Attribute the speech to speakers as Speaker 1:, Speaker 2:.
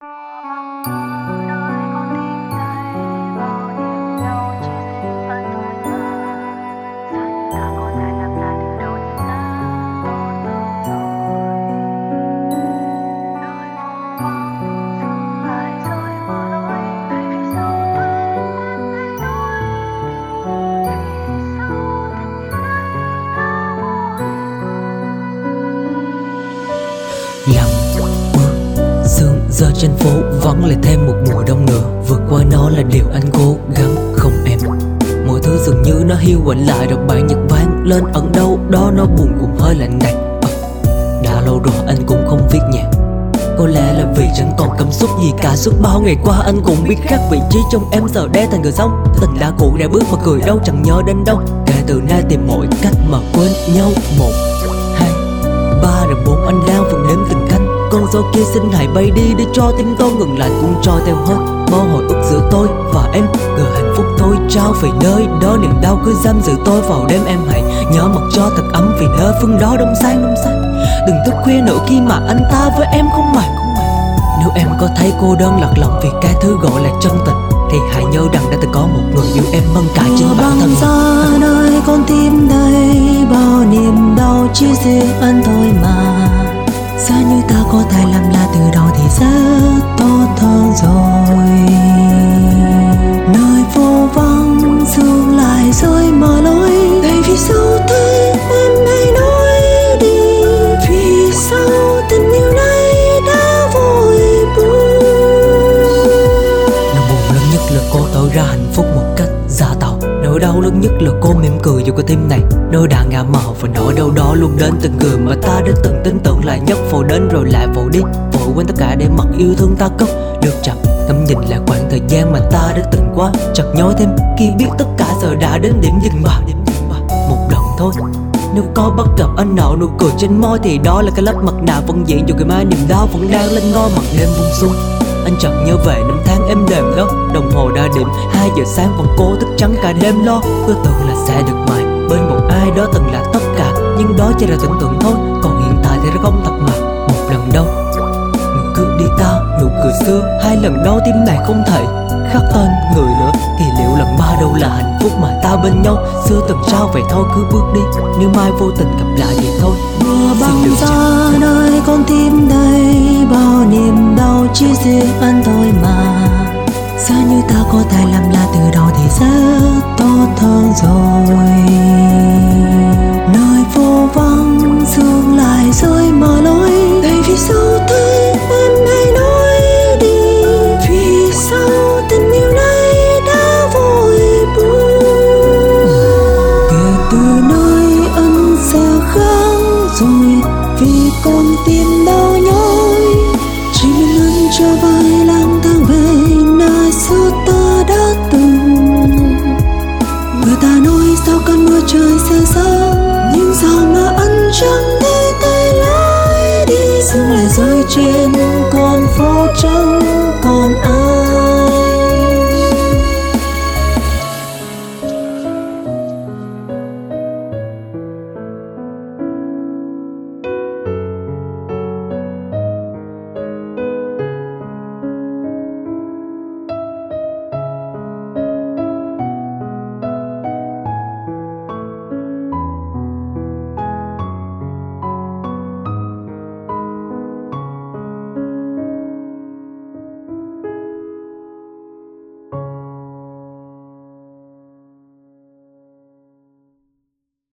Speaker 1: Música trên phố vắng lại thêm một mùa đông nữa. Vượt qua nó là điều anh cố gắng không em. Mọi thứ dường như nó hiu quạnh lại đọc bài nhật vang lên ẩn đâu đó nó buồn cũng hơi lạnh đạch. À, đã lâu rồi anh cũng không viết nhạc. Có lẽ là vì chẳng còn cảm xúc gì cả Suốt bao ngày qua anh cũng biết khác vị trí trong em giờ đây thành người sống Tình đã cũ đã bước mà cười đâu chẳng nhớ đến đâu. Kể từ nay tìm mọi cách mà quên nhau. Một, hai, ba rồi bốn anh đang phần đếm từng gió kia xin hãy bay đi để cho tim tôi ngừng lại cũng trôi theo hết Bao hồi ức giữa tôi và em. Gờ hạnh phúc thôi trao về nơi đó Niềm đau cứ giam giữ tôi vào đêm em hãy Nhớ mặt cho thật ấm vì nơi phương đó đông sang đông sang Đừng thức khuya nữa khi mà anh ta với em không mày. Không mày Nếu em có thấy cô đơn lạc lòng vì cái thứ gọi là chân tình Thì hãy nhớ rằng đã từng có một người yêu em hơn cả chính bản thân.
Speaker 2: xa nơi con tim đây bao niềm đau chỉ riêng anh thôi mà Giá như ta có thể làm là từ đầu thì rất tốt hơn rồi. Nơi vô vắng sương lại rơi mở lối. Tại vì sao thế em hãy nói đi? Vì sao tình yêu này
Speaker 1: tỏ ra hạnh phúc một cách giả tạo. Nỗi đau lớn nhất là cô mỉm cười dù cái tim này nơi đã ngả màu và nỗi đau đó luôn đến từng người mà ta đã từng tin tưởng lại nhất Vội đến rồi lại vội đi. Vội quên tất cả để mặc yêu thương ta cất Được chậm. Ngắm nhìn lại khoảng thời gian mà ta đã từng qua. Chợt nhói thêm khi biết tất cả giờ đã đến điểm dừng mà. Điểm dừng mà. Một lần thôi. Nếu có bắt gặp anh nọ nụ cười trên môi Thì đó là cái lớp mặt nạ vẫn diện Dù ngày mai niềm đau vẫn đang lên ngôi mặt đêm buông xuống anh chợt nhớ về năm tháng êm đềm đó Đồng hồ đã điểm 2 giờ sáng vẫn cố thức trắng cả đêm lo. Cứ tưởng là sẽ được mãi Bên một ai đó từng là tất cả Nhưng đó chỉ là tưởng tượng thôi Còn hiện tại thì nó không thật mà. Một lần đâu Người cứ đi ta nụ cười xưa Hai lần đau tim này không thể khắc tên người nữa. Thì liệu lần ba đâu là hạnh phúc mà ta bên nhau? Xưa từng sao vậy thôi cứ bước đi Nếu mai vô tình gặp lại thì thôi.
Speaker 2: Mưa băng ra nơi con tim đây chia đau chỉ riêng anh thôi mà sao như ta có thể làm là từ đầu thì rất tốt hơn 在世上，現在那骯髒。